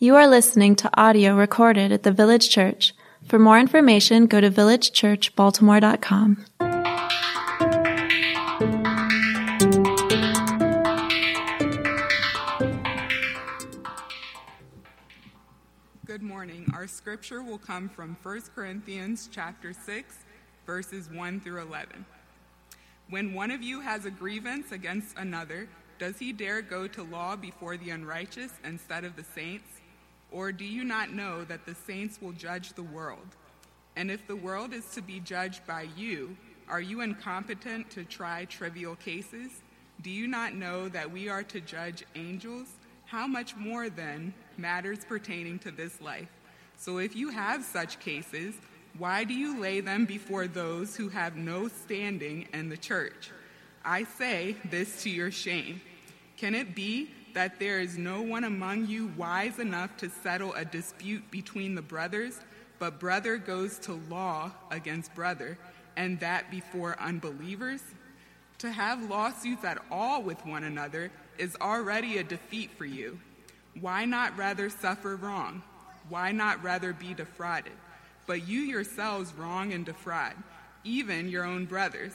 You are listening to audio recorded at the Village Church. For more information, go to villagechurchbaltimore.com. Good morning. Our scripture will come from 1 Corinthians chapter 6, verses 1 through 11. When one of you has a grievance against another, does he dare go to law before the unrighteous instead of the saints? Or do you not know that the saints will judge the world? And if the world is to be judged by you, are you incompetent to try trivial cases? Do you not know that we are to judge angels? How much more then matters pertaining to this life? So if you have such cases, why do you lay them before those who have no standing in the church? I say this to your shame. Can it be that there is no one among you wise enough to settle a dispute between the brothers, but brother goes to law against brother, and that before unbelievers? To have lawsuits at all with one another is already a defeat for you. Why not rather suffer wrong? Why not rather be defrauded? But you yourselves wrong and defraud, even your own brothers.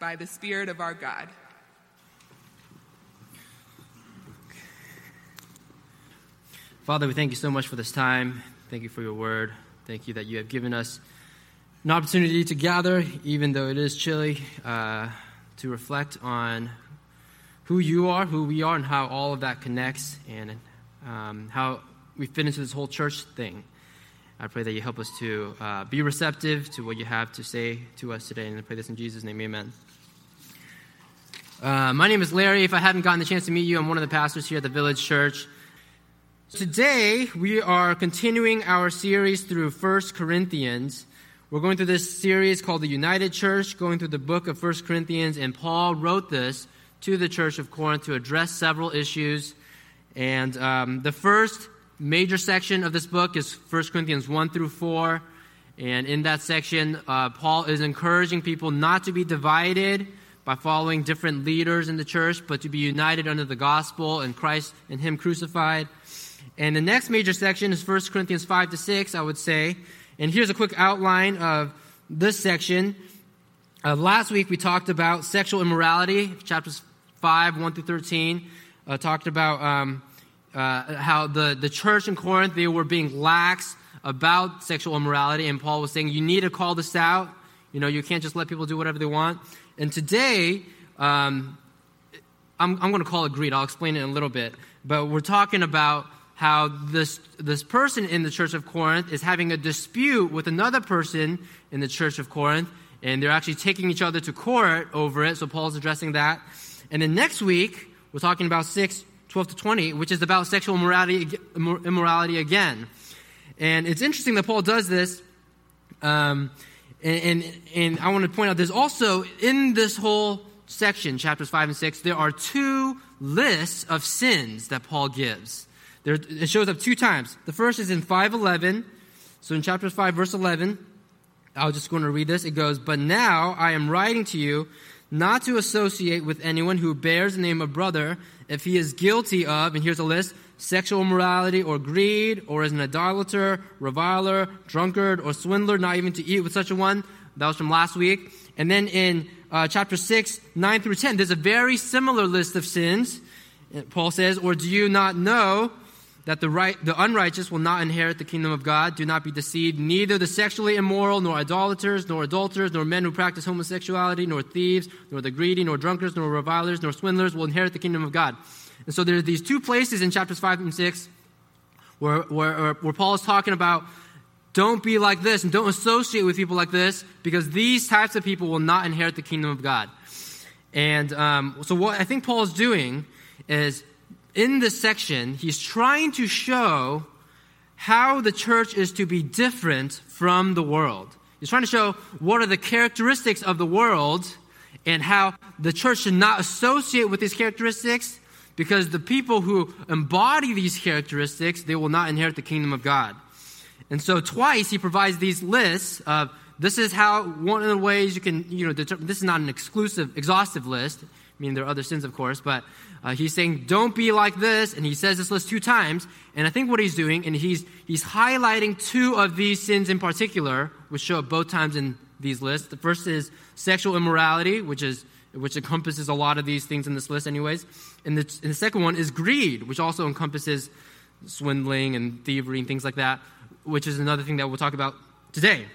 by the Spirit of our God. Father, we thank you so much for this time. Thank you for your word. Thank you that you have given us an opportunity to gather, even though it is chilly, uh, to reflect on who you are, who we are, and how all of that connects, and um, how we fit into this whole church thing. I pray that you help us to uh, be receptive to what you have to say to us today. And I pray this in Jesus' name, amen. Uh, my name is Larry. If I haven't gotten the chance to meet you, I'm one of the pastors here at the Village Church. Today, we are continuing our series through 1 Corinthians. We're going through this series called the United Church, going through the book of 1 Corinthians, and Paul wrote this to the church of Corinth to address several issues. And um, the first major section of this book is 1 Corinthians 1 through 4. And in that section, uh, Paul is encouraging people not to be divided by following different leaders in the church, but to be united under the gospel and Christ and Him crucified. And the next major section is 1 Corinthians 5 to 6, I would say. And here's a quick outline of this section. Uh, last week we talked about sexual immorality, chapters 5, 1 through 13. Uh, talked about um, uh, how the, the church in Corinth, they were being lax about sexual immorality, and Paul was saying, you need to call this out. You know, you can't just let people do whatever they want. And today, um, I'm, I'm going to call it greed. I'll explain it in a little bit. But we're talking about how this, this person in the church of Corinth is having a dispute with another person in the church of Corinth, and they're actually taking each other to court over it. So Paul's addressing that. And then next week, we're talking about 6, 12 to 20, which is about sexual immorality, immorality again. And it's interesting that Paul does this. Um, and, and, and I want to point out there's also in this whole section, chapters 5 and 6, there are two lists of sins that Paul gives. There, it shows up two times. The first is in 511. So in chapter 5, verse 11, I was just going to read this. It goes, But now I am writing to you not to associate with anyone who bears the name of brother if he is guilty of, and here's a list, sexual immorality or greed, or as an idolater, reviler, drunkard, or swindler, not even to eat with such a one. That was from last week. And then in uh, chapter 6, 9 through 10, there's a very similar list of sins. Paul says, Or do you not know that the, right, the unrighteous will not inherit the kingdom of God. Do not be deceived. Neither the sexually immoral, nor idolaters, nor adulterers, nor men who practice homosexuality, nor thieves, nor the greedy, nor drunkards, nor revilers, nor swindlers will inherit the kingdom of God. And so there are these two places in chapters 5 and 6 where, where, where Paul is talking about don't be like this and don't associate with people like this because these types of people will not inherit the kingdom of God. And um, so what I think Paul is doing is in this section, he's trying to show how the church is to be different from the world. He's trying to show what are the characteristics of the world and how the church should not associate with these characteristics because the people who embody these characteristics, they will not inherit the kingdom of God. And so twice he provides these lists of this is how one of the ways you can, you know, this is not an exclusive, exhaustive list. I mean, there are other sins, of course, but uh, he's saying, don't be like this. And he says this list two times. And I think what he's doing, and he's, he's highlighting two of these sins in particular, which show up both times in these lists. The first is sexual immorality, which is which encompasses a lot of these things in this list, anyways. And the, and the second one is greed, which also encompasses swindling and thievery and things like that, which is another thing that we'll talk about today.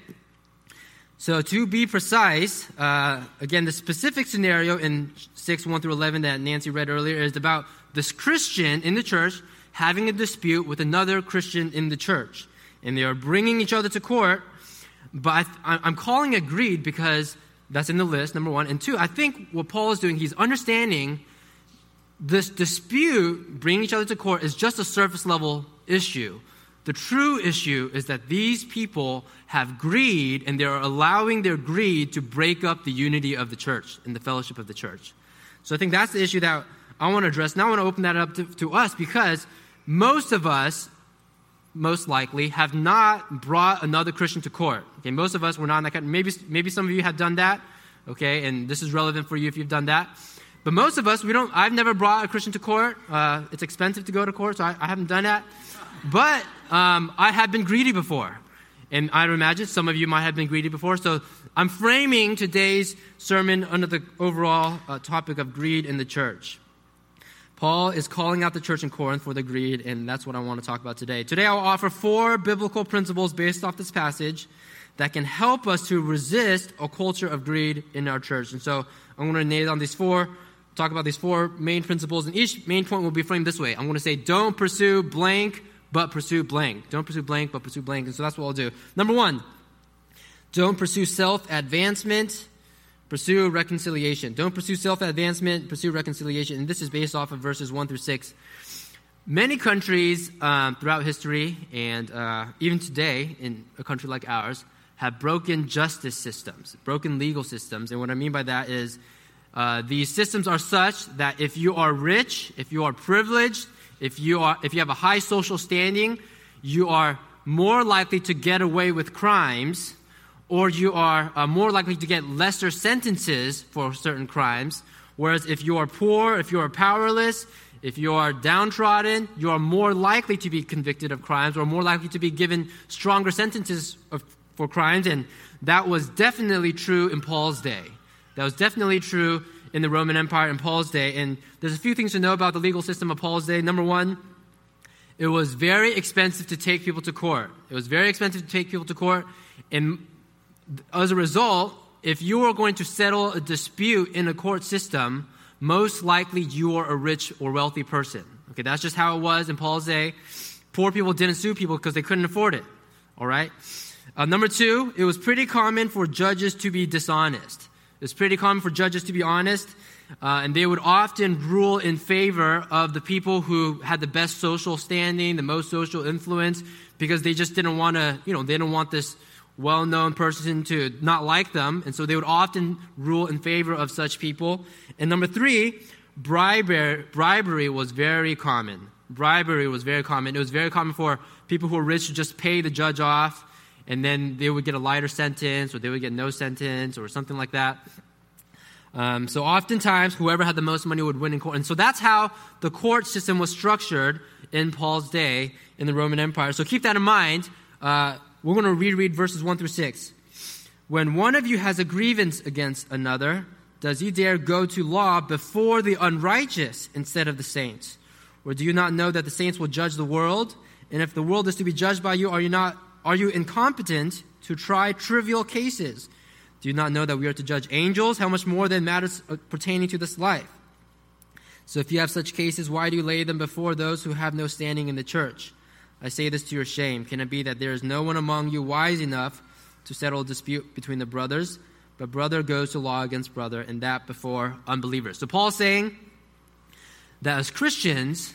So, to be precise, uh, again, the specific scenario in 6 1 through 11 that Nancy read earlier is about this Christian in the church having a dispute with another Christian in the church. And they are bringing each other to court. But I, I'm calling it greed because that's in the list, number one. And two, I think what Paul is doing, he's understanding this dispute, bringing each other to court, is just a surface level issue. The true issue is that these people have greed and they're allowing their greed to break up the unity of the church and the fellowship of the church. So I think that's the issue that I want to address. Now I want to open that up to, to us because most of us, most likely, have not brought another Christian to court. Okay, most of us were not in that kind. Maybe, maybe some of you have done that. Okay, and this is relevant for you if you've done that. But most of us, we don't. I've never brought a Christian to court. Uh, it's expensive to go to court, so I, I haven't done that. But um, I have been greedy before, and I imagine some of you might have been greedy before. So I'm framing today's sermon under the overall uh, topic of greed in the church. Paul is calling out the church in Corinth for the greed, and that's what I want to talk about today. Today, I'll offer four biblical principles based off this passage that can help us to resist a culture of greed in our church. And so I'm going to nail on these four, talk about these four main principles, and each main point will be framed this way. I'm going to say, don't pursue blank, but pursue blank. Don't pursue blank, but pursue blank. And so that's what I'll do. Number one, don't pursue self advancement Pursue reconciliation. Don't pursue self advancement, pursue reconciliation. And this is based off of verses 1 through 6. Many countries um, throughout history, and uh, even today in a country like ours, have broken justice systems, broken legal systems. And what I mean by that is uh, these systems are such that if you are rich, if you are privileged, if you, are, if you have a high social standing, you are more likely to get away with crimes or you are uh, more likely to get lesser sentences for certain crimes. Whereas if you are poor, if you are powerless, if you are downtrodden, you are more likely to be convicted of crimes or more likely to be given stronger sentences of, for crimes. And that was definitely true in Paul's day. That was definitely true in the Roman Empire in Paul's day. And there's a few things to know about the legal system of Paul's day. Number one, it was very expensive to take people to court. It was very expensive to take people to court. And as a result, if you were going to settle a dispute in a court system, most likely you are a rich or wealthy person. Okay, that's just how it was in Paul's day. Poor people didn't sue people because they couldn't afford it. All right? Uh, number two, it was pretty common for judges to be dishonest. It's pretty common for judges to be honest, uh, and they would often rule in favor of the people who had the best social standing, the most social influence, because they just didn't want to, you know, they didn't want this well known person to not like them, and so they would often rule in favor of such people. And number three, bribery, bribery was very common. Bribery was very common. It was very common for people who were rich to just pay the judge off, and then they would get a lighter sentence, or they would get no sentence, or something like that. Um, so oftentimes, whoever had the most money would win in court. And so that's how the court system was structured in Paul's day in the Roman Empire. So keep that in mind. Uh, we're going to reread verses 1 through 6. When one of you has a grievance against another, does he dare go to law before the unrighteous instead of the saints? Or do you not know that the saints will judge the world? And if the world is to be judged by you, are you not are you incompetent to try trivial cases? Do you not know that we are to judge angels? How much more than matters uh, pertaining to this life? So if you have such cases, why do you lay them before those who have no standing in the church? I say this to your shame. Can it be that there is no one among you wise enough to settle a dispute between the brothers? But brother goes to law against brother, and that before unbelievers. So Paul's saying that as Christians,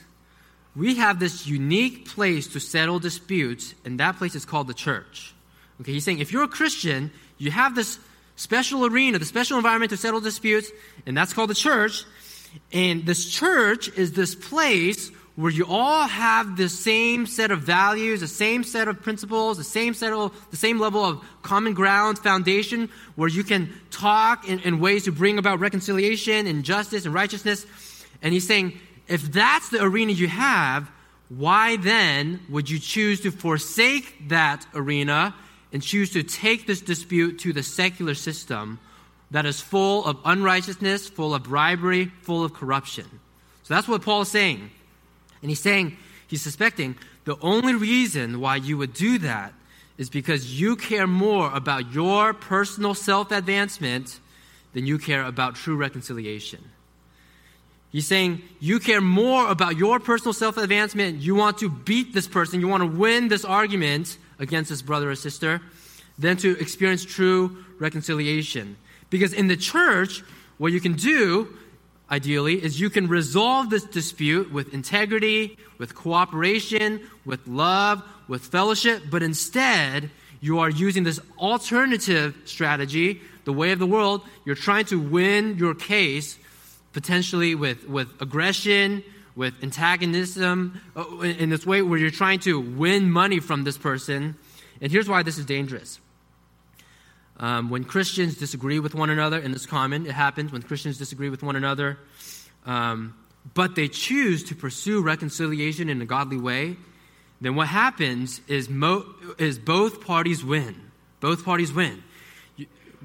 we have this unique place to settle disputes, and that place is called the church. Okay, he's saying if you're a Christian, you have this special arena, the special environment to settle disputes, and that's called the church. And this church is this place where you all have the same set of values, the same set of principles, the same set of, the same level of common ground foundation, where you can talk in, in ways to bring about reconciliation and justice and righteousness. And he's saying, if that's the arena you have, why then would you choose to forsake that arena and choose to take this dispute to the secular system that is full of unrighteousness, full of bribery, full of corruption? So that's what Paul is saying. And he's saying, he's suspecting the only reason why you would do that is because you care more about your personal self advancement than you care about true reconciliation. He's saying you care more about your personal self advancement. You want to beat this person. You want to win this argument against this brother or sister than to experience true reconciliation. Because in the church, what you can do ideally, is you can resolve this dispute with integrity, with cooperation, with love, with fellowship, but instead, you are using this alternative strategy, the way of the world. You're trying to win your case potentially with, with aggression, with antagonism, uh, in this way where you're trying to win money from this person. And here's why this is dangerous. Um, when Christians disagree with one another, and it's common, it happens when Christians disagree with one another, um, but they choose to pursue reconciliation in a godly way, then what happens is, mo- is both parties win. Both parties win.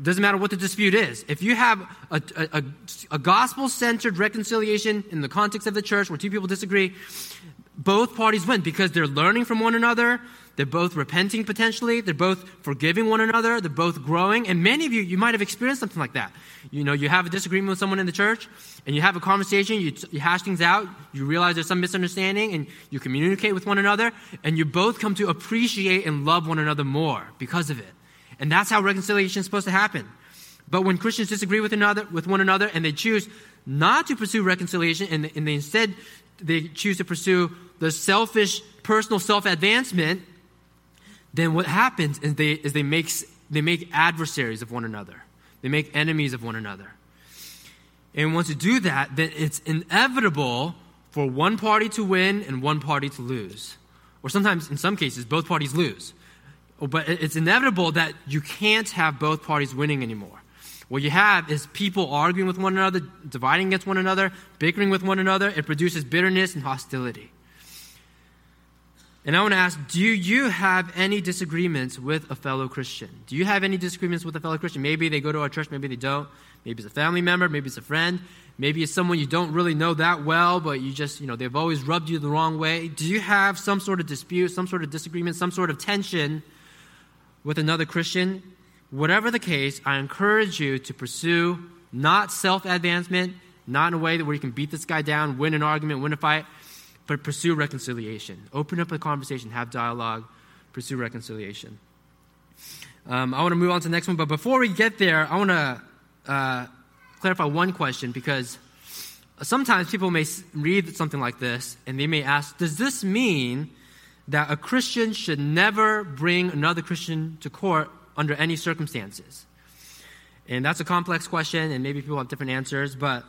Doesn't matter what the dispute is. If you have a, a, a gospel centered reconciliation in the context of the church where two people disagree, both parties win because they're learning from one another. They're both repenting potentially. They're both forgiving one another. They're both growing. And many of you, you might have experienced something like that. You know, you have a disagreement with someone in the church and you have a conversation, you, you hash things out, you realize there's some misunderstanding and you communicate with one another and you both come to appreciate and love one another more because of it. And that's how reconciliation is supposed to happen. But when Christians disagree with, another, with one another and they choose not to pursue reconciliation and, and they instead they choose to pursue the selfish personal self-advancement, then what happens is they, is they, make, they make adversaries of one another. They make enemies of one another. And once you do that, then it's inevitable for one party to win and one party to lose. Or sometimes, in some cases, both parties lose. But it's inevitable that you can't have both parties winning anymore. What you have is people arguing with one another, dividing against one another, bickering with one another. It produces bitterness and hostility. And I want to ask do you have any disagreements with a fellow Christian? Do you have any disagreements with a fellow Christian? Maybe they go to our church, maybe they don't. Maybe it's a family member, maybe it's a friend, maybe it's someone you don't really know that well, but you just, you know, they've always rubbed you the wrong way. Do you have some sort of dispute, some sort of disagreement, some sort of tension with another Christian? Whatever the case, I encourage you to pursue not self advancement, not in a way that where you can beat this guy down, win an argument, win a fight but pursue reconciliation. Open up a conversation, have dialogue, pursue reconciliation. Um, I want to move on to the next one, but before we get there, I want to uh, clarify one question because sometimes people may read something like this and they may ask Does this mean that a Christian should never bring another Christian to court under any circumstances? And that's a complex question, and maybe people have different answers, but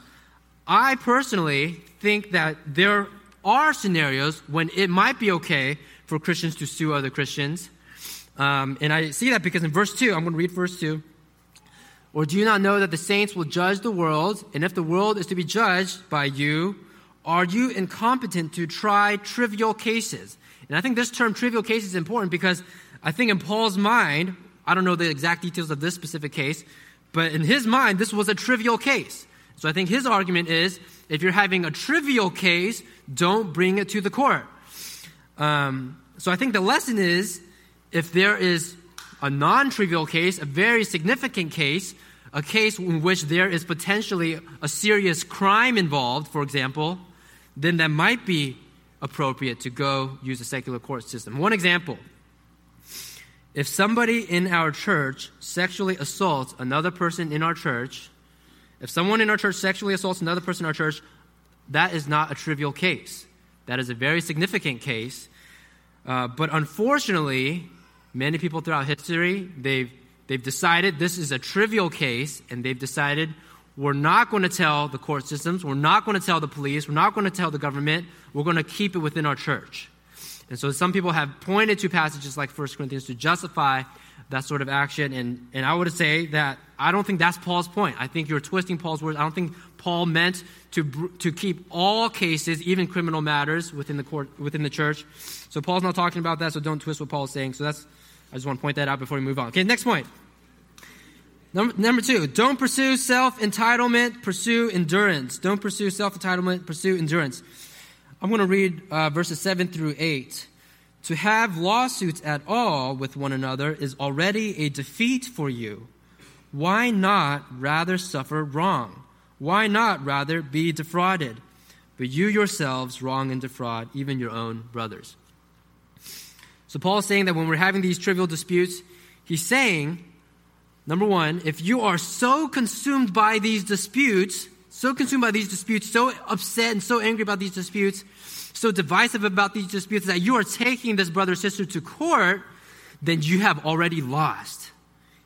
I personally think that there are scenarios when it might be okay for Christians to sue other Christians. Um, and I see that because in verse 2, I'm going to read verse 2. Or do you not know that the saints will judge the world? And if the world is to be judged by you, are you incompetent to try trivial cases? And I think this term trivial case is important because I think in Paul's mind, I don't know the exact details of this specific case, but in his mind, this was a trivial case. So I think his argument is if you're having a trivial case, don't bring it to the court. Um, so I think the lesson is if there is a non trivial case, a very significant case, a case in which there is potentially a serious crime involved, for example, then that might be appropriate to go use a secular court system. One example if somebody in our church sexually assaults another person in our church, if someone in our church sexually assaults another person in our church, that is not a trivial case That is a very significant case. Uh, but unfortunately, many people throughout history, they've, they've decided this is a trivial case, and they've decided we're not going to tell the court systems, we're not going to tell the police, we're not going to tell the government, we're going to keep it within our church. And so some people have pointed to passages like 1 Corinthians to justify that sort of action. And, and I would say that I don't think that's Paul's point. I think you're twisting Paul's words. I don't think Paul meant to, to keep all cases, even criminal matters, within the court, within the church. So Paul's not talking about that, so don't twist what Paul's saying. So that's, I just want to point that out before we move on. Okay, next point. Number, number two, don't pursue self entitlement, pursue endurance. Don't pursue self entitlement, pursue endurance. I'm going to read uh, verses 7 through 8. To have lawsuits at all with one another is already a defeat for you. Why not rather suffer wrong? Why not rather be defrauded? But you yourselves wrong and defraud even your own brothers. So Paul's saying that when we're having these trivial disputes, he's saying Number one, if you are so consumed by these disputes, so consumed by these disputes, so upset and so angry about these disputes, so divisive about these disputes that you are taking this brother or sister to court, then you have already lost.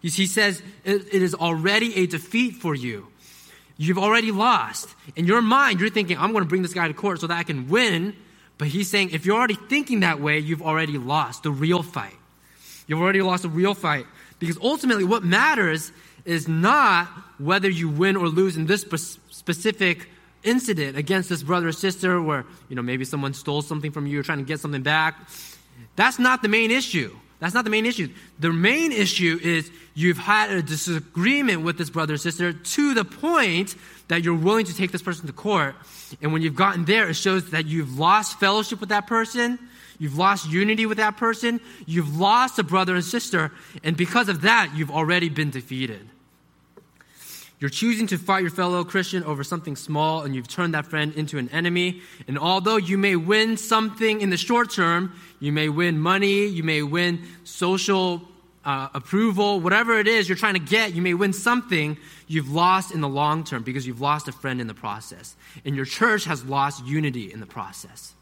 He says it is already a defeat for you. You've already lost. In your mind, you're thinking, I'm going to bring this guy to court so that I can win. But he's saying, if you're already thinking that way, you've already lost the real fight. You've already lost the real fight. Because ultimately, what matters is not whether you win or lose in this specific incident against this brother or sister where, you know, maybe someone stole something from you, you're trying to get something back. That's not the main issue. That's not the main issue. The main issue is you've had a disagreement with this brother or sister to the point that you're willing to take this person to court. And when you've gotten there, it shows that you've lost fellowship with that person You've lost unity with that person. You've lost a brother and sister. And because of that, you've already been defeated. You're choosing to fight your fellow Christian over something small, and you've turned that friend into an enemy. And although you may win something in the short term, you may win money, you may win social uh, approval, whatever it is you're trying to get, you may win something you've lost in the long term because you've lost a friend in the process. And your church has lost unity in the process.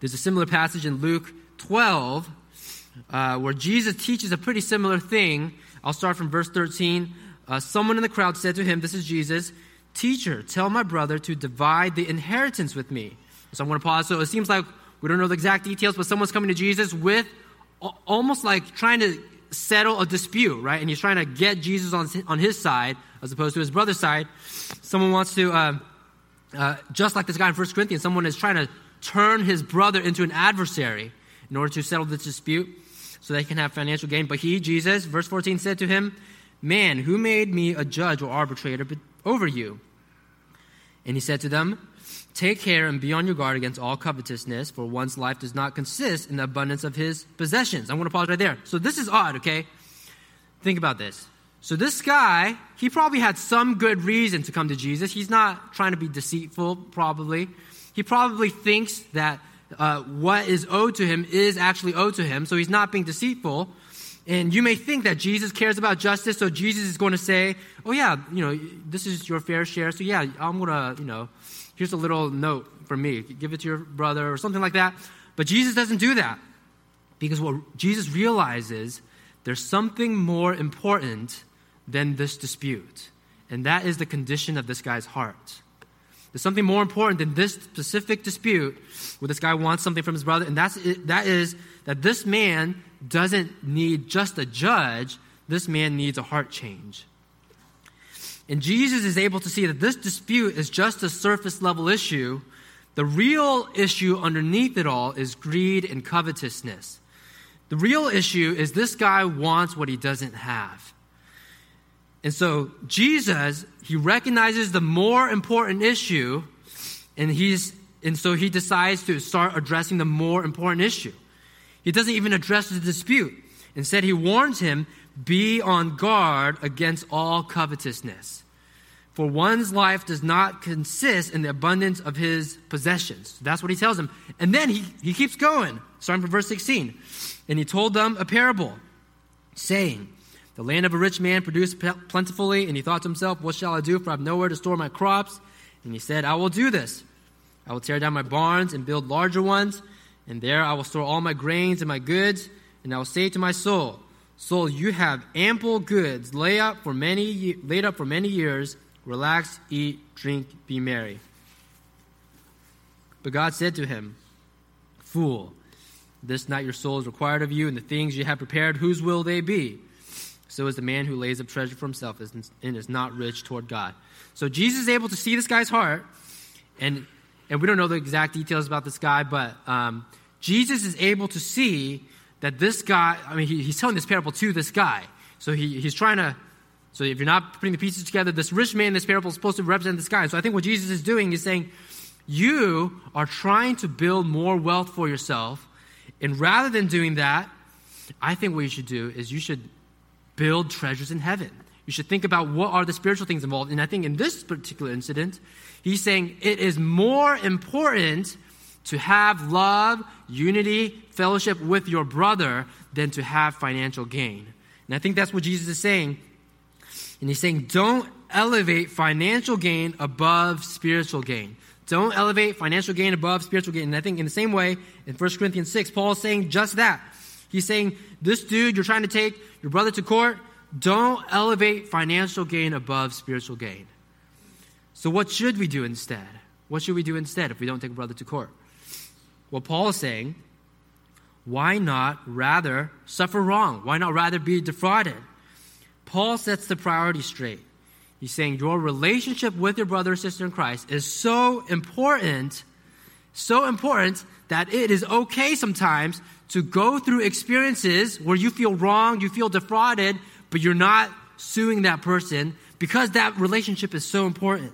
There's a similar passage in Luke 12 uh, where Jesus teaches a pretty similar thing. I'll start from verse 13. Uh, someone in the crowd said to him, This is Jesus, Teacher, tell my brother to divide the inheritance with me. So I'm going to pause. So it seems like we don't know the exact details, but someone's coming to Jesus with almost like trying to settle a dispute, right? And he's trying to get Jesus on, on his side as opposed to his brother's side. Someone wants to, uh, uh, just like this guy in 1 Corinthians, someone is trying to turn his brother into an adversary in order to settle this dispute so they can have financial gain. But he, Jesus, verse 14, said to him, Man, who made me a judge or arbitrator over you? And he said to them, Take care and be on your guard against all covetousness, for one's life does not consist in the abundance of his possessions. I'm going to pause right there. So this is odd, okay? Think about this. So this guy, he probably had some good reason to come to Jesus. He's not trying to be deceitful, probably. He probably thinks that uh, what is owed to him is actually owed to him, so he's not being deceitful. And you may think that Jesus cares about justice, so Jesus is going to say, "Oh yeah, you know, this is your fair share. So yeah, I'm gonna, you know, here's a little note for me. Give it to your brother or something like that." But Jesus doesn't do that because what Jesus realizes there's something more important than this dispute, and that is the condition of this guy's heart. There's something more important than this specific dispute where this guy wants something from his brother, and that's that is that this man doesn't need just a judge, this man needs a heart change. And Jesus is able to see that this dispute is just a surface level issue. The real issue underneath it all is greed and covetousness. The real issue is this guy wants what he doesn't have. And so Jesus, he recognizes the more important issue, and he's and so he decides to start addressing the more important issue. He doesn't even address the dispute. Instead, he warns him, be on guard against all covetousness. For one's life does not consist in the abundance of his possessions. That's what he tells him. And then he, he keeps going, starting from verse 16. And he told them a parable, saying, the land of a rich man produced plentifully, and he thought to himself, What shall I do? For I have nowhere to store my crops. And he said, I will do this. I will tear down my barns and build larger ones, and there I will store all my grains and my goods, and I will say to my soul, Soul, you have ample goods laid up for many laid up for many years. Relax, eat, drink, be merry. But God said to him, Fool, this night your soul is required of you, and the things you have prepared, whose will they be? So is the man who lays up treasure for himself and is not rich toward God. So Jesus is able to see this guy's heart, and and we don't know the exact details about this guy, but um, Jesus is able to see that this guy, I mean, he, he's telling this parable to this guy. So he, he's trying to, so if you're not putting the pieces together, this rich man this parable is supposed to represent this guy. So I think what Jesus is doing is saying, you are trying to build more wealth for yourself. And rather than doing that, I think what you should do is you should build treasures in heaven. You should think about what are the spiritual things involved. And I think in this particular incident, he's saying it is more important to have love, unity, fellowship with your brother than to have financial gain. And I think that's what Jesus is saying. And he's saying, don't elevate financial gain above spiritual gain. Don't elevate financial gain above spiritual gain. And I think in the same way, in 1 Corinthians 6, Paul is saying just that. He's saying, this dude, you're trying to take your brother to court, don't elevate financial gain above spiritual gain. So, what should we do instead? What should we do instead if we don't take a brother to court? Well, Paul is saying, why not rather suffer wrong? Why not rather be defrauded? Paul sets the priority straight. He's saying your relationship with your brother or sister in Christ is so important, so important that it is okay sometimes to go through experiences where you feel wrong, you feel defrauded, but you're not suing that person because that relationship is so important.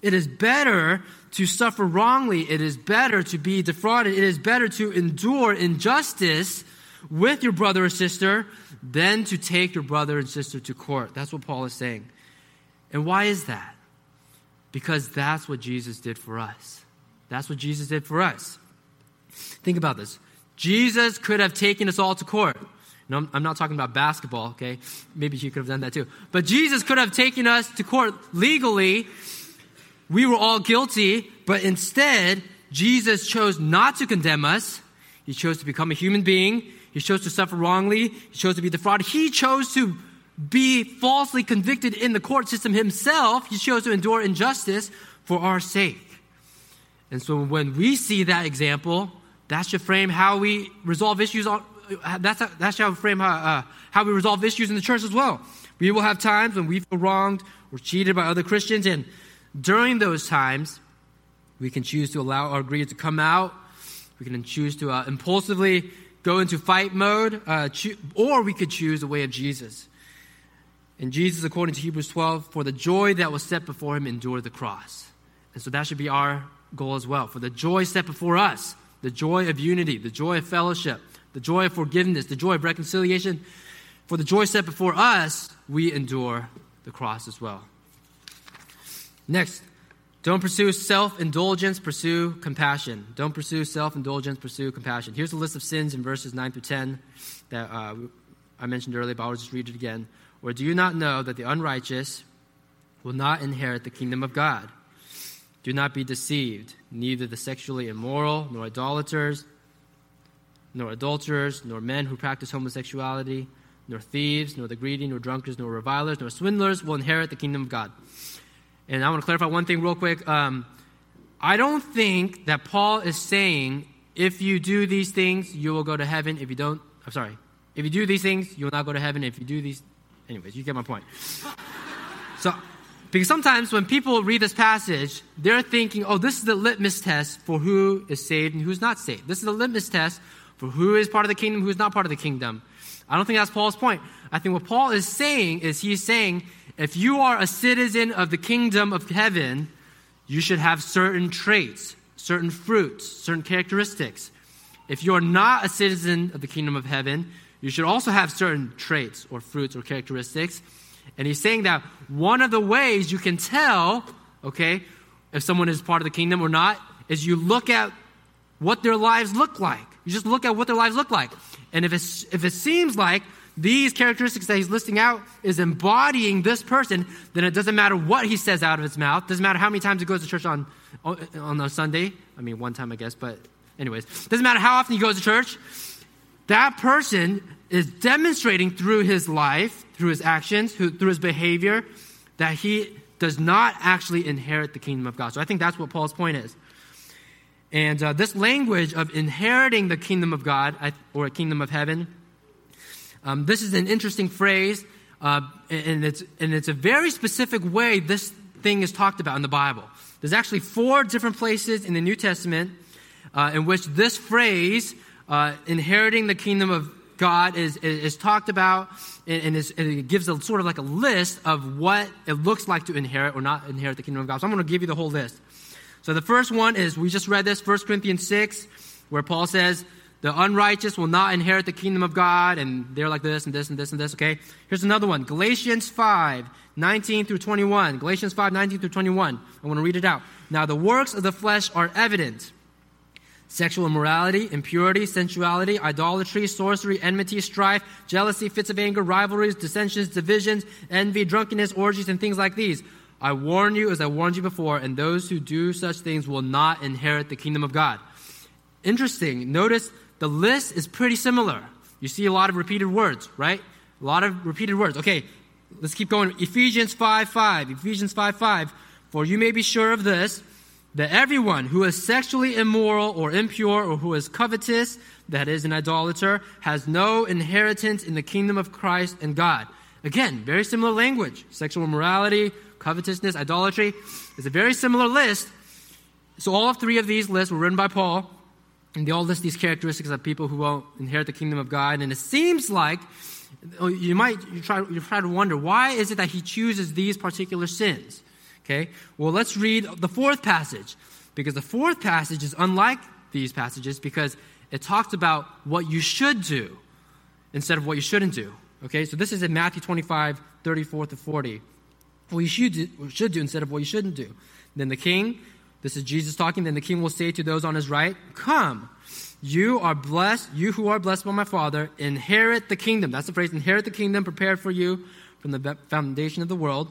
It is better to suffer wrongly. It is better to be defrauded. It is better to endure injustice with your brother or sister than to take your brother and sister to court. That's what Paul is saying. And why is that? Because that's what Jesus did for us. That's what Jesus did for us. Think about this. Jesus could have taken us all to court. No, I'm not talking about basketball, okay? Maybe he could have done that too. But Jesus could have taken us to court legally. We were all guilty, but instead, Jesus chose not to condemn us. He chose to become a human being. He chose to suffer wrongly. He chose to be defrauded. He chose to be falsely convicted in the court system himself. He chose to endure injustice for our sake. And so when we see that example, that should frame how we resolve issues on, that's, how, that's how we frame how, uh, how we resolve issues in the church as well. We will have times when we feel wronged or cheated by other Christians, and during those times, we can choose to allow our greed to come out. We can choose to uh, impulsively go into fight mode, uh, cho- or we could choose the way of Jesus. And Jesus, according to Hebrews 12, for the joy that was set before him, endured the cross. And so that should be our goal as well. For the joy set before us, the joy of unity, the joy of fellowship, the joy of forgiveness, the joy of reconciliation. For the joy set before us, we endure the cross as well. Next, don't pursue self indulgence, pursue compassion. Don't pursue self indulgence, pursue compassion. Here's a list of sins in verses 9 through 10 that uh, I mentioned earlier, but I'll just read it again. Or do you not know that the unrighteous will not inherit the kingdom of God? Do not be deceived. Neither the sexually immoral, nor idolaters, nor adulterers, nor men who practice homosexuality, nor thieves, nor the greedy, nor drunkards, nor revilers, nor swindlers will inherit the kingdom of God. And I want to clarify one thing real quick. Um, I don't think that Paul is saying if you do these things, you will go to heaven. If you don't, I'm sorry. If you do these things, you will not go to heaven. If you do these, anyways, you get my point. so, because sometimes when people read this passage, they're thinking, oh, this is the litmus test for who is saved and who's not saved. This is the litmus test for who is part of the kingdom, who is not part of the kingdom. I don't think that's Paul's point. I think what Paul is saying is he's saying if you are a citizen of the kingdom of heaven, you should have certain traits, certain fruits, certain characteristics. If you're not a citizen of the kingdom of heaven, you should also have certain traits or fruits or characteristics. And he's saying that one of the ways you can tell, okay, if someone is part of the kingdom or not, is you look at what their lives look like. You just look at what their lives look like. And if, it's, if it seems like these characteristics that he's listing out is embodying this person, then it doesn't matter what he says out of his mouth. Doesn't matter how many times he goes to church on on a Sunday. I mean, one time, I guess, but anyways, doesn't matter how often he goes to church. That person is demonstrating through his life, through his actions, through his behavior, that he does not actually inherit the kingdom of God. So I think that's what Paul's point is. And uh, this language of inheriting the kingdom of God or a kingdom of heaven, um, this is an interesting phrase, uh, and, it's, and it's a very specific way this thing is talked about in the Bible. There's actually four different places in the New Testament uh, in which this phrase, uh, inheriting the kingdom of God, is, is, is talked about, and, and, is, and, it gives a sort of like a list of what it looks like to inherit or not inherit the kingdom of God. So I'm going to give you the whole list. So the first one is, we just read this, 1 Corinthians 6, where Paul says, the unrighteous will not inherit the kingdom of God, and they're like this and this and this and this, okay? Here's another one Galatians 5, 19 through 21. Galatians 5, 19 through 21. I want to read it out. Now, the works of the flesh are evident sexual immorality, impurity, sensuality, idolatry, sorcery, enmity, strife, jealousy, fits of anger, rivalries, dissensions, divisions, envy, drunkenness, orgies, and things like these. I warn you, as I warned you before, and those who do such things will not inherit the kingdom of God. Interesting. Notice the list is pretty similar. You see a lot of repeated words, right? A lot of repeated words. Okay, let's keep going. Ephesians 5 5. Ephesians 5 5. For you may be sure of this, that everyone who is sexually immoral or impure or who is covetous, that is, an idolater, has no inheritance in the kingdom of Christ and God. Again, very similar language. Sexual immorality, covetousness, idolatry. It's a very similar list. So all three of these lists were written by Paul. And they all list these characteristics of people who won't inherit the kingdom of God. And it seems like oh, you might you try, you try to wonder why is it that he chooses these particular sins? Okay, well, let's read the fourth passage because the fourth passage is unlike these passages because it talks about what you should do instead of what you shouldn't do. Okay, so this is in Matthew 25, 34 to 40. What you should do, should do instead of what you shouldn't do. Then the king this is Jesus talking. Then the king will say to those on his right, Come, you are blessed, you who are blessed by my Father, inherit the kingdom. That's the phrase, inherit the kingdom prepared for you from the foundation of the world.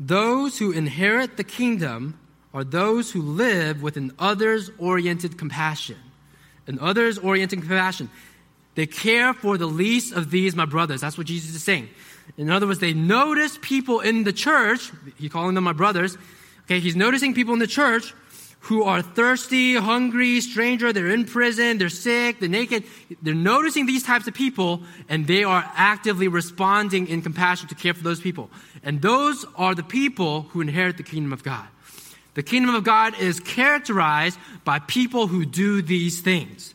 Those who inherit the kingdom are those who live with an others oriented compassion. An others oriented compassion. They care for the least of these, my brothers. That's what Jesus is saying. In other words, they notice people in the church, he's calling them my brothers. Okay, he's noticing people in the church who are thirsty, hungry, stranger, they're in prison, they're sick, they're naked. They're noticing these types of people and they are actively responding in compassion to care for those people. And those are the people who inherit the kingdom of God. The kingdom of God is characterized by people who do these things.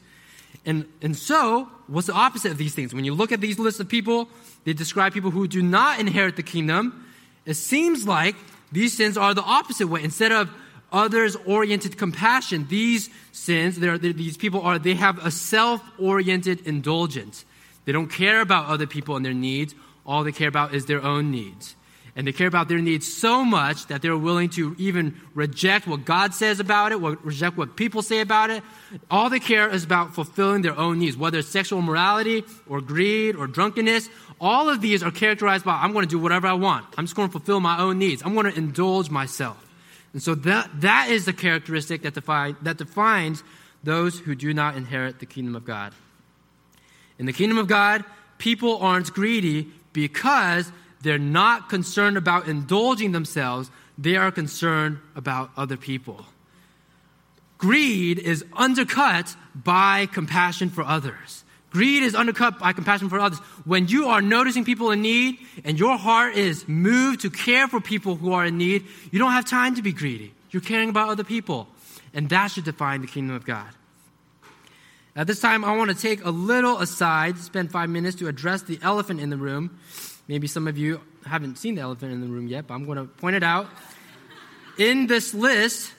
And, and so, what's the opposite of these things? When you look at these lists of people, they describe people who do not inherit the kingdom. It seems like these sins are the opposite way. Instead of others oriented compassion, these sins, they're, they're, these people are, they have a self oriented indulgence. They don't care about other people and their needs. All they care about is their own needs. And they care about their needs so much that they're willing to even reject what God says about it, reject what people say about it. All they care is about fulfilling their own needs, whether it's sexual morality or greed or drunkenness. All of these are characterized by I'm going to do whatever I want. I'm just going to fulfill my own needs. I'm going to indulge myself. And so that, that is the characteristic that, define, that defines those who do not inherit the kingdom of God. In the kingdom of God, people aren't greedy because they're not concerned about indulging themselves, they are concerned about other people. Greed is undercut by compassion for others. Greed is undercut by compassion for others. When you are noticing people in need and your heart is moved to care for people who are in need, you don't have time to be greedy. You're caring about other people. And that should define the kingdom of God. At this time, I want to take a little aside, spend five minutes to address the elephant in the room. Maybe some of you haven't seen the elephant in the room yet, but I'm going to point it out. In this list,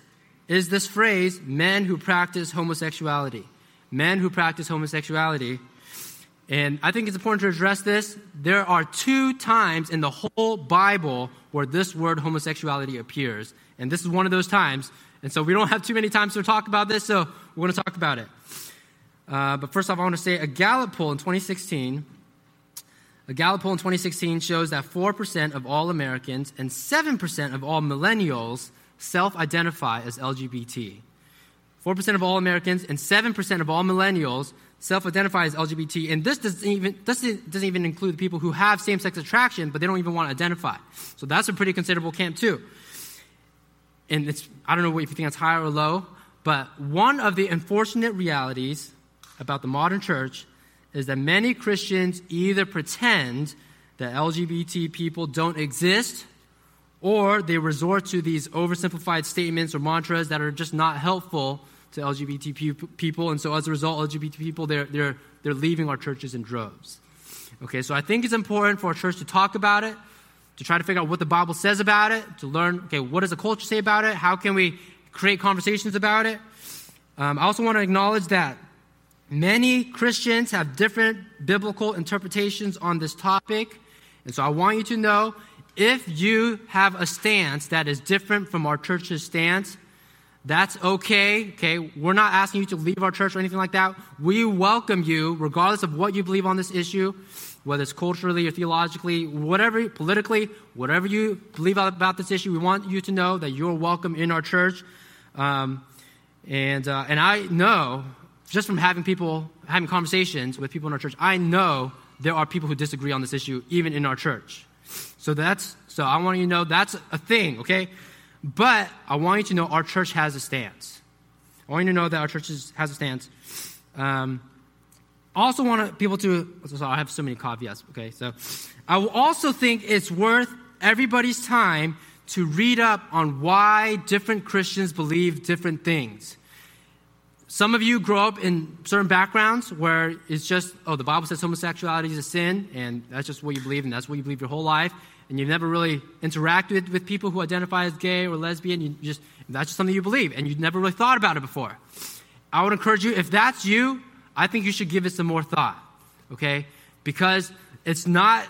is this phrase, men who practice homosexuality. Men who practice homosexuality. And I think it's important to address this. There are two times in the whole Bible where this word homosexuality appears. And this is one of those times. And so we don't have too many times to talk about this, so we're going to talk about it. Uh, but first off, I want to say a Gallup poll in 2016. A Gallup poll in 2016 shows that 4% of all Americans and 7% of all millennials self identify as LGBT. 4% of all Americans and 7% of all millennials self identify as LGBT. And this doesn't even, doesn't, doesn't even include the people who have same sex attraction, but they don't even want to identify. So that's a pretty considerable camp, too. And it's, I don't know if you think that's high or low, but one of the unfortunate realities about the modern church is that many Christians either pretend that LGBT people don't exist or they resort to these oversimplified statements or mantras that are just not helpful to LGBT people. And so as a result, LGBT people, they're, they're, they're leaving our churches in droves. Okay, so I think it's important for our church to talk about it, to try to figure out what the Bible says about it, to learn, okay, what does the culture say about it? How can we create conversations about it? Um, I also want to acknowledge that many Christians have different biblical interpretations on this topic. And so I want you to know if you have a stance that is different from our church's stance, that's okay. Okay. We're not asking you to leave our church or anything like that. We welcome you, regardless of what you believe on this issue, whether it's culturally or theologically, whatever, politically, whatever you believe about this issue. We want you to know that you're welcome in our church. Um, and, uh, and I know, just from having people, having conversations with people in our church, I know there are people who disagree on this issue, even in our church. So that's so I want you to know that's a thing, okay? But I want you to know our church has a stance. I want you to know that our church has a stance. Um, I also want people to. So I have so many caveats. Okay, so I also think it's worth everybody's time to read up on why different Christians believe different things. Some of you grow up in certain backgrounds where it's just, oh, the Bible says homosexuality is a sin, and that's just what you believe, and that's what you believe your whole life. And you've never really interacted with people who identify as gay or lesbian. You just, that's just something you believe, and you've never really thought about it before. I would encourage you, if that's you, I think you should give it some more thought, okay? Because it's not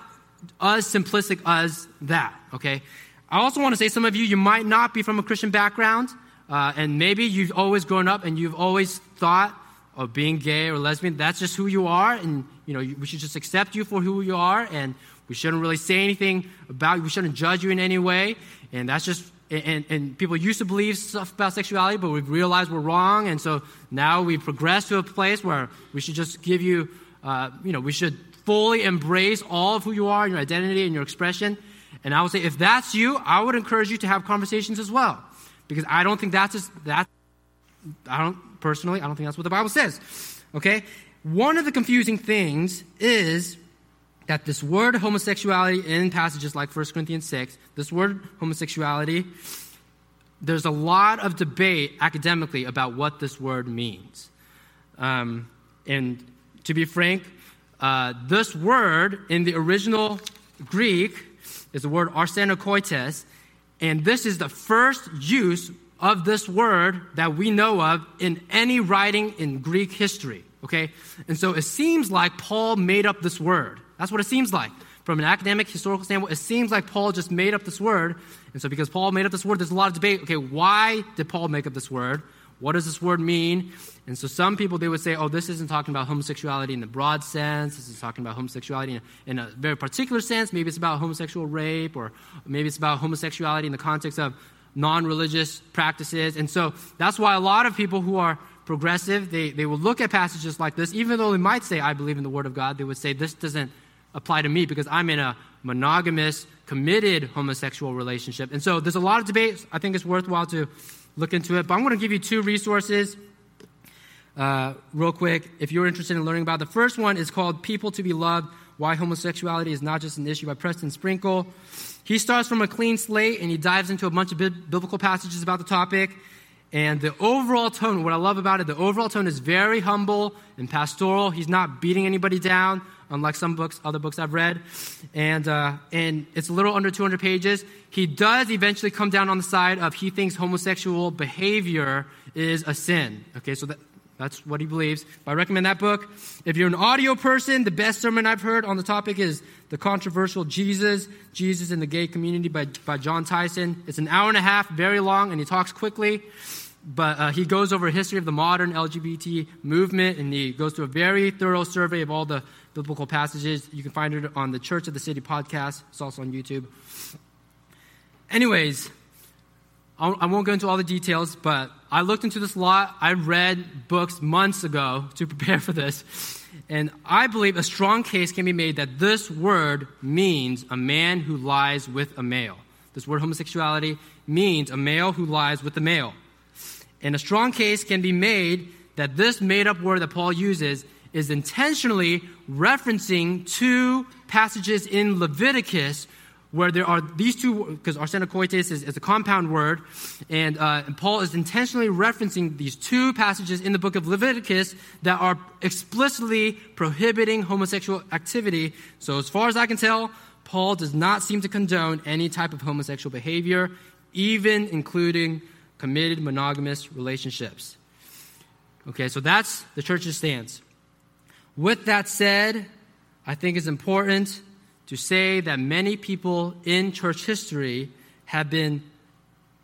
as simplistic as that, okay? I also want to say some of you, you might not be from a Christian background. Uh, and maybe you've always grown up and you've always thought of being gay or lesbian. That's just who you are, and you know we should just accept you for who you are, and we shouldn't really say anything about you. We shouldn't judge you in any way. And that's just and, and people used to believe stuff about sexuality, but we've realized we're wrong, and so now we've progressed to a place where we should just give you, uh, you know, we should fully embrace all of who you are, your identity, and your expression. And I would say, if that's you, I would encourage you to have conversations as well because I don't think that's just, that. I don't personally. I don't think that's what the Bible says. Okay. One of the confusing things is that this word homosexuality in passages like 1 Corinthians 6, this word homosexuality, there's a lot of debate academically about what this word means. Um, and to be frank, uh, this word in the original Greek is the word arsenokoites, and this is the first use of this word that we know of in any writing in Greek history. Okay? And so it seems like Paul made up this word. That's what it seems like. From an academic, historical standpoint, it seems like Paul just made up this word. And so because Paul made up this word, there's a lot of debate. Okay, why did Paul make up this word? What does this word mean? And so some people, they would say, oh, this isn't talking about homosexuality in the broad sense. This is talking about homosexuality in a, in a very particular sense. Maybe it's about homosexual rape, or maybe it's about homosexuality in the context of non religious practices. And so that's why a lot of people who are progressive, they, they will look at passages like this, even though they might say, I believe in the Word of God, they would say, this doesn't apply to me because I'm in a monogamous, committed homosexual relationship. And so there's a lot of debate. I think it's worthwhile to look into it. But I'm going to give you two resources uh, real quick if you're interested in learning about. It. The first one is called People to Be Loved Why Homosexuality is Not Just an Issue by Preston Sprinkle. He starts from a clean slate and he dives into a bunch of biblical passages about the topic. And the overall tone, what I love about it, the overall tone is very humble and pastoral. He's not beating anybody down unlike some books, other books I've read. And, uh, and it's a little under 200 pages. He does eventually come down on the side of he thinks homosexual behavior is a sin. Okay, so that, that's what he believes. I recommend that book. If you're an audio person, the best sermon I've heard on the topic is The Controversial Jesus, Jesus in the Gay Community by, by Jon Tyson. It's an hour and a half, very long, and he talks quickly. But uh, he goes over a history of the modern LGBT movement, and he goes through a very thorough survey of all the biblical passages. You can find it on the Church of the City podcast. It's also on YouTube. Anyways, I won't go into all the details, but I looked into this a lot. I read books months ago to prepare for this. And I believe a strong case can be made that this word means a man who lies with a male. This word homosexuality means a male who lies with a male. And a strong case can be made that this made up word that Paul uses is intentionally referencing two passages in Leviticus where there are these two, because arsenokoites is, is, a compound word, and, uh, and, Paul is intentionally referencing these two passages in the book of Leviticus that are explicitly prohibiting homosexual activity. So, as far as I can tell, Paul does not seem to condone any type of homosexual behavior, even including committed monogamous relationships. Okay, so that's the church's stance. With that said, I think it's important to say that many people in church history have been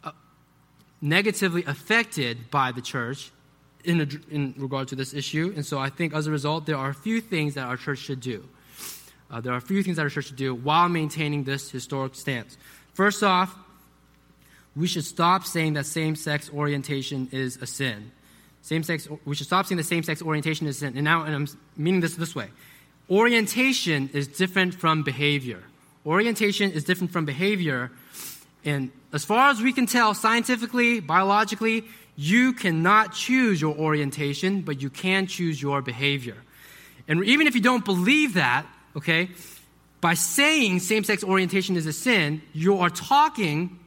uh, negatively affected by the church in, a, in regard to this issue. And so I think as a result, there are a few things that our church should do. Uh, there are a few things that our church should do while maintaining this historic stance. First off, we should stop saying that same sex orientation is a sin. Same sex, we should stop saying the same sex orientation is a sin. And now, and I'm meaning this this way orientation is different from behavior. Orientation is different from behavior. And as far as we can tell, scientifically, biologically, you cannot choose your orientation, but you can choose your behavior. And even if you don't believe that, okay, by saying same sex orientation is a sin, you are talking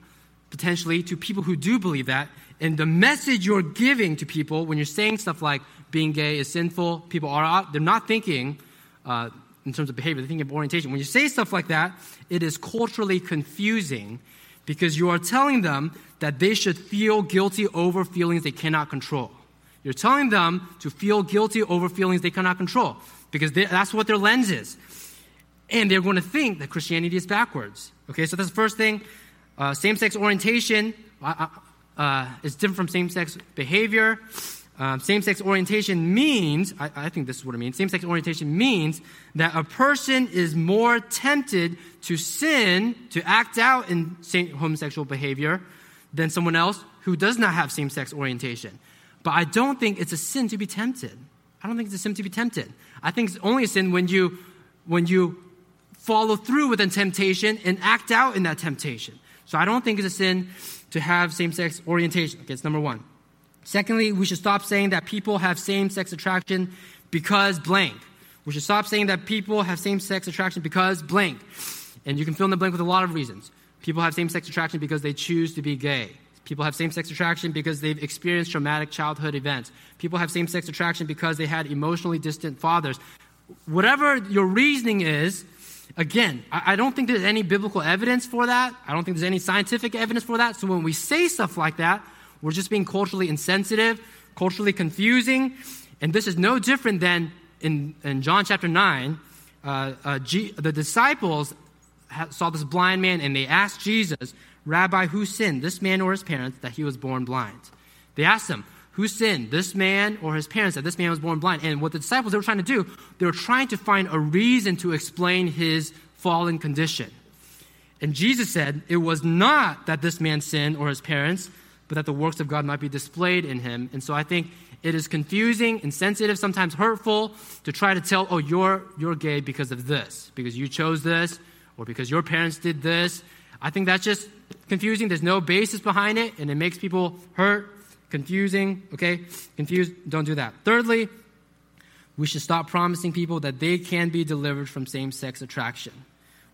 potentially to people who do believe that. And the message you're giving to people when you're saying stuff like being gay is sinful, people are, they're not thinking, uh, in terms of behavior, they're thinking of orientation. When you say stuff like that, it is culturally confusing because you are telling them that they should feel guilty over feelings they cannot control. You're telling them to feel guilty over feelings they cannot control because they, that's what their lens is. And they're going to think that Christianity is backwards. Okay, so that's the first thing. Uh, same sex orientation uh, uh, is different from same sex behavior. Um, same sex orientation means, I, I, think this is what it means, same sex orientation means that a person is more tempted to sin, to act out in homosexual behavior than someone else who does not have same sex orientation. But I don't think it's a sin to be tempted. I don't think it's a sin to be tempted. I think it's only a sin when you, when you follow through with a temptation and act out in that temptation. So I don't think it's a sin to have same sex orientation. Okay, it's number one. Secondly, we should stop saying that people have same sex attraction because blank. We should stop saying that people have same sex attraction because blank. And you can fill in the blank with a lot of reasons. People have same sex attraction because they choose to be gay. People have same sex attraction because they've experienced traumatic childhood events. People have same sex attraction because they had emotionally distant fathers. Whatever your reasoning is, again, I don't think there's any biblical evidence for that. I don't think there's any scientific evidence for that. So when we say stuff like that, we're just being culturally insensitive, culturally confusing. And this is no different than in, in John chapter 9. Uh, uh, G, the disciples saw this blind man and they asked Jesus, Rabbi, who sinned, this man or his parents, that he was born blind? They asked him, who sinned, this man or his parents, that this man was born blind? And what the disciples they were trying to do, they were trying to find a reason to explain his fallen condition. And Jesus said, it was not that this man sinned or his parents, but that the works of God might be displayed in him. And so I think it is confusing, insensitive, sometimes hurtful to try to tell, oh, you're, you're gay because of this, because you chose this, or because your parents did this. I think that's just confusing. There's no basis behind it, and it makes people hurt, confusing, okay? Confused, don't do that. Thirdly, we should stop promising people that they can be delivered from same sex attraction.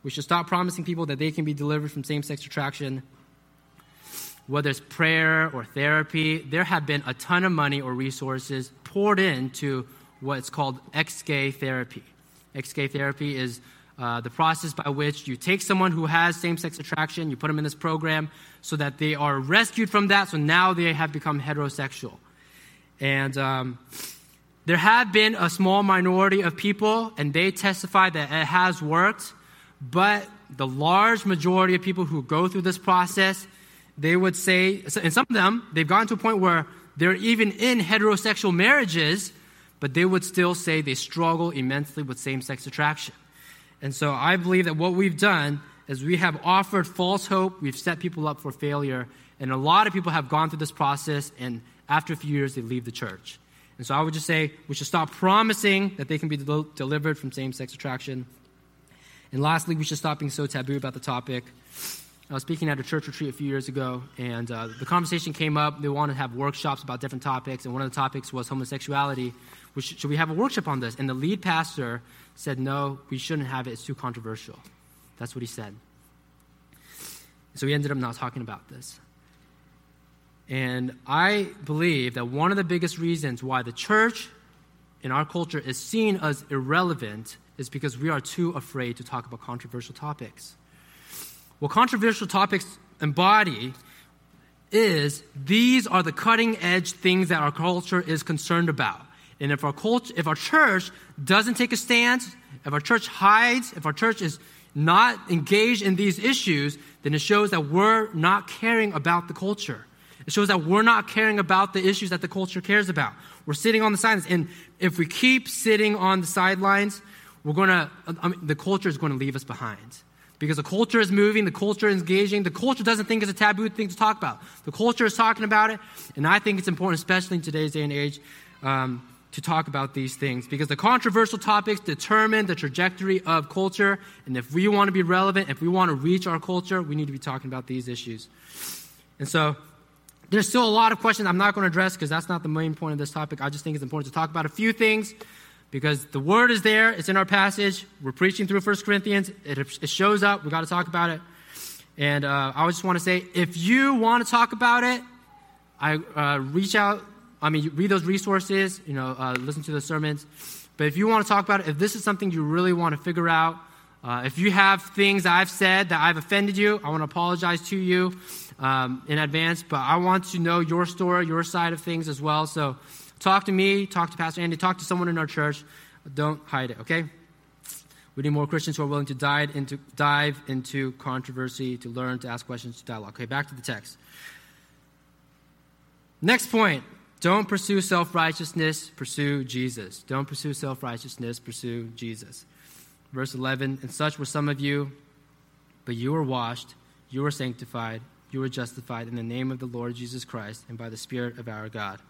We should stop promising people that they can be delivered from same sex attraction whether it's prayer or therapy, there have been a ton of money or resources poured into what's called ex gay therapy. Ex gay therapy is uh, the process by which you take someone who has same sex attraction, you put them in this program so that they are rescued from that, so now they have become heterosexual. And um, there have been a small minority of people, and they testify that it has worked, but the large majority of people who go through this process, they would say, and some of them, they've gotten to a point where they're even in heterosexual marriages, but they would still say they struggle immensely with same sex attraction. And so I believe that what we've done is we have offered false hope, we've set people up for failure, and a lot of people have gone through this process, and after a few years, they leave the church. And so I would just say we should stop promising that they can be del- delivered from same sex attraction. And lastly, we should stop being so taboo about the topic. I was speaking at a church retreat a few years ago, and uh, the conversation came up. They wanted to have workshops about different topics, and one of the topics was homosexuality. Should we have a workshop on this? And the lead pastor said, No, we shouldn't have it. It's too controversial. That's what he said. So we ended up not talking about this. And I believe that one of the biggest reasons why the church in our culture is seen as irrelevant is because we are too afraid to talk about controversial topics. What controversial topics embody is these are the cutting edge things that our culture is concerned about. And if our culture, if our church doesn't take a stance, if our church hides, if our church is not engaged in these issues, then it shows that we're not caring about the culture. It shows that we're not caring about the issues that the culture cares about. We're sitting on the sidelines. And if we keep sitting on the sidelines, we're going to, I mean, the culture is going to leave us behind. Because the culture is moving, the culture is engaging, the culture doesn't think it's a taboo thing to talk about. The culture is talking about it, and I think it's important, especially in today's day and age, um, to talk about these things because the controversial topics determine the trajectory of culture. And if we want to be relevant, if we want to reach our culture, we need to be talking about these issues. And so there's still a lot of questions I'm not going to address because that's not the main point of this topic. I just think it's important to talk about a few things because the word is there, it's in our passage. We're preaching through 1 Corinthians, it, it shows up, we got to talk about it. And uh, I just want to say if you want to talk about it, I uh, reach out I mean, read those resources, you know, uh, listen to the sermons. But if you want to talk about it, if this is something you really want to figure out, uh, if you have things I've said that I've offended you, I want to apologize to you um, in advance. But I want to know your story, your side of things as well. So talk to me, talk to Pastor Andy, talk to someone in our church. Don't hide it, okay? We need more Christians who are willing to dive into, dive into controversy, to learn, to ask questions, to dialogue. Okay, back to the text. Next point don't pursue self righteousness, pursue Jesus. Don't pursue self righteousness, pursue Jesus. Verse 11 And such were some of you, but you were washed, you were sanctified, you were justified in the name of the Lord Jesus Christ and by the Spirit of our God.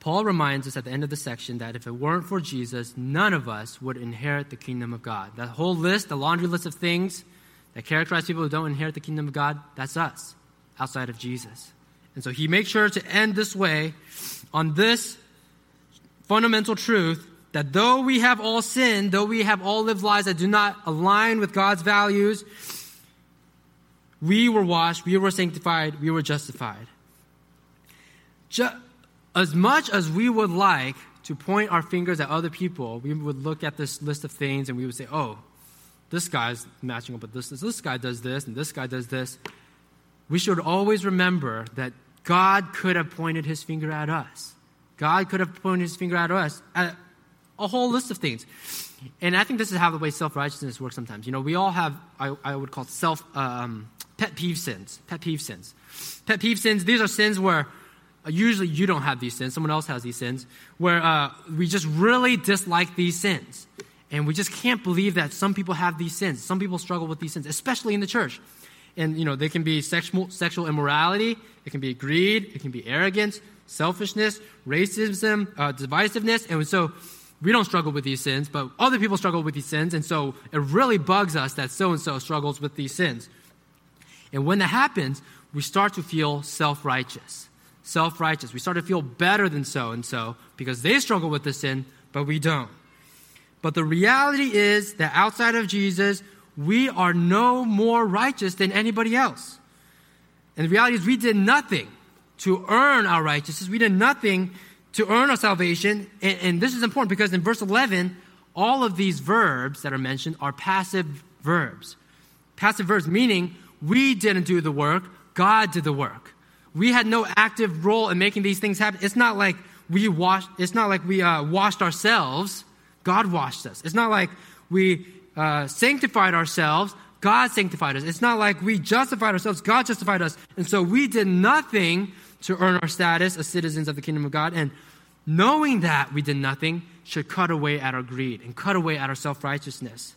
Paul reminds us at the end of the section that if it weren't for Jesus, none of us would inherit the kingdom of God. That whole list, the laundry list of things that characterize people who don't inherit the kingdom of God, that's us outside of Jesus. And so he makes sure to end this way on this fundamental truth that though we have all sinned, though we have all lived lives that do not align with God's values, we were washed, we were sanctified, we were justified. Just, as much as we would like to point our fingers at other people, we would look at this list of things and we would say, oh, this guy's matching up with this, this, this guy does this, and this guy does this we should always remember that God could have pointed his finger at us. God could have pointed his finger at us at a whole list of things. And I think this is how the way self righteousness works sometimes. You know, we all have, I, I would call self, um, pet peeve sins. Pet peeve sins. Pet peeve sins, these are sins where uh, usually you don't have these sins, someone else has these sins, where uh, we just really dislike these sins. And we just can't believe that some people have these sins. Some people struggle with these sins, especially in the church and you know they can be sexual sexual immorality, it can be greed, it can be arrogance, selfishness, racism, uh, divisiveness, and so we don't struggle with these sins, but other people struggle with these sins, and so it really bugs us that so and so struggles with these sins. And when that happens, we start to feel self righteous. Self righteous. We start to feel better than so and so because they struggle with the sin, but we don't. But the reality is that outside of Jesus, we are no more righteous than anybody else. And the reality is, we did nothing to earn our righteousness. We did nothing to earn our salvation. And, and this is important because in verse 11, all of these verbs that are mentioned are passive verbs. Passive verbs meaning we didn't do the work, God did the work. We had no active role in making these things happen. It's not like we washed, it's not like we uh, washed ourselves. God washed us. It's not like we uh, sanctified ourselves. God sanctified us. It's not like we justified ourselves. God justified us. And so we did nothing to earn our status as citizens of the kingdom of God. And knowing that we did nothing should cut away at our greed and cut away at our self righteousness.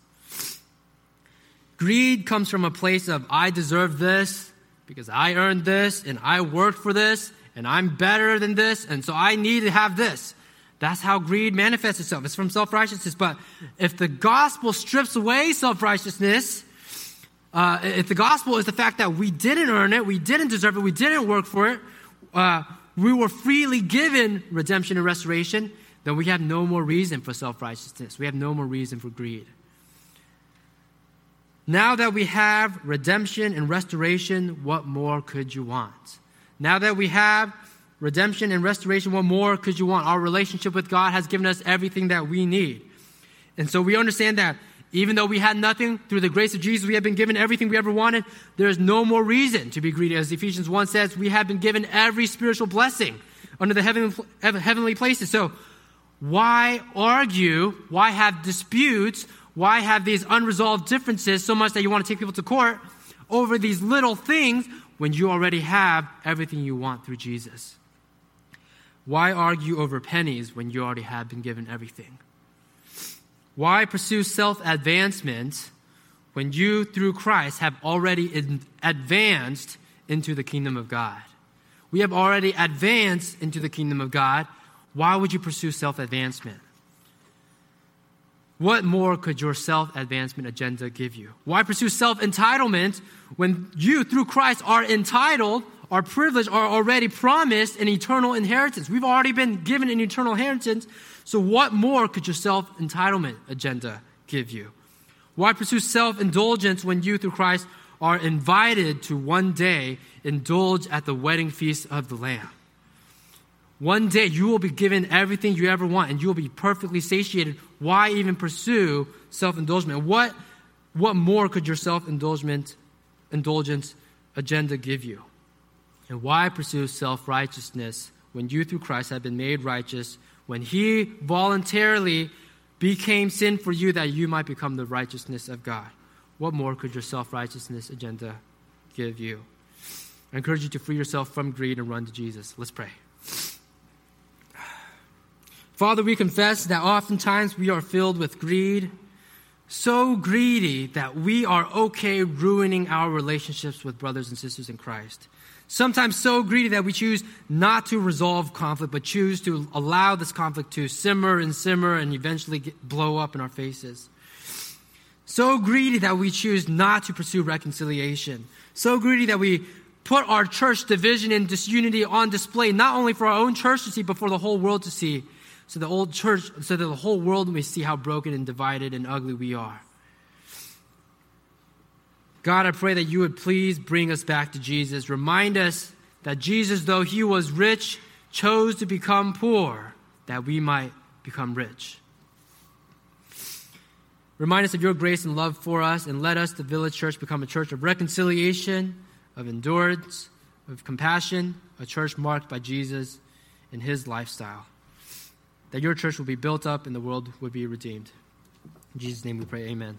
Greed comes from a place of, I deserve this because I earned this and I worked for this and I'm better than this and so I need to have this. That's how greed manifests itself. It's from self righteousness. But if the gospel strips away self righteousness, uh, if the gospel is the fact that we didn't earn it, we didn't deserve it, we didn't work for it, uh, we were freely given redemption and restoration, then we have no more reason for self righteousness. We have no more reason for greed. Now that we have redemption and restoration, what more could you want? Now that we have redemption and restoration, what more could you want? Our relationship with God has given us everything that we need. And so we understand that even though we had nothing, through the grace of Jesus, we have been given everything we ever wanted. There is no more reason to be greedy. As Ephesians 1 says, we have been given every spiritual blessing under the heavenly, places. So why argue? Why have disputes? Why have these unresolved differences so much that you want to take people to court over these little things when you already have everything you want through Jesus? Why argue over pennies when you already have been given everything? Why pursue self advancement when you, through Christ, have already advanced into the kingdom of God? We have already advanced into the kingdom of God. Why would you pursue self advancement? What more could your self advancement agenda give you? Why pursue self entitlement when you, through Christ, are entitled our privilege are already promised an eternal inheritance. We've already been given an eternal inheritance. So, what more could your self entitlement agenda give you? Why pursue self indulgence when you, through Christ, are invited to one day indulge at the wedding feast of the Lamb? One day you will be given everything you ever want and you will be perfectly satiated. Why even pursue self indulgence? What, what more could your self indulgence agenda give you? And why pursue self righteousness when you through Christ have been made righteous, when He voluntarily became sin for you that you might become the righteousness of God? What more could your self righteousness agenda give you? I encourage you to free yourself from greed and run to Jesus. Let's pray. Father, we confess that oftentimes we are filled with greed, so greedy that we are okay ruining our relationships with brothers and sisters in Christ. Sometimes so greedy that we choose not to resolve conflict, but choose to allow this conflict to simmer and simmer and eventually get, blow up in our faces. So greedy that we choose not to pursue reconciliation. So greedy that we put our church division and disunity on display, not only for our own church to see, but for the whole world to see. So the old church, so that the whole world may see how broken and divided and ugly we are. God, I pray that you would please bring us back to Jesus. Remind us that Jesus, though he was rich, chose to become poor that we might become rich. Remind us of your grace and love for us, and let us, the village church, become a church of reconciliation, of endurance, of compassion, a church marked by Jesus and his lifestyle. That your church will be built up and the world would be redeemed. In Jesus' name we pray, amen.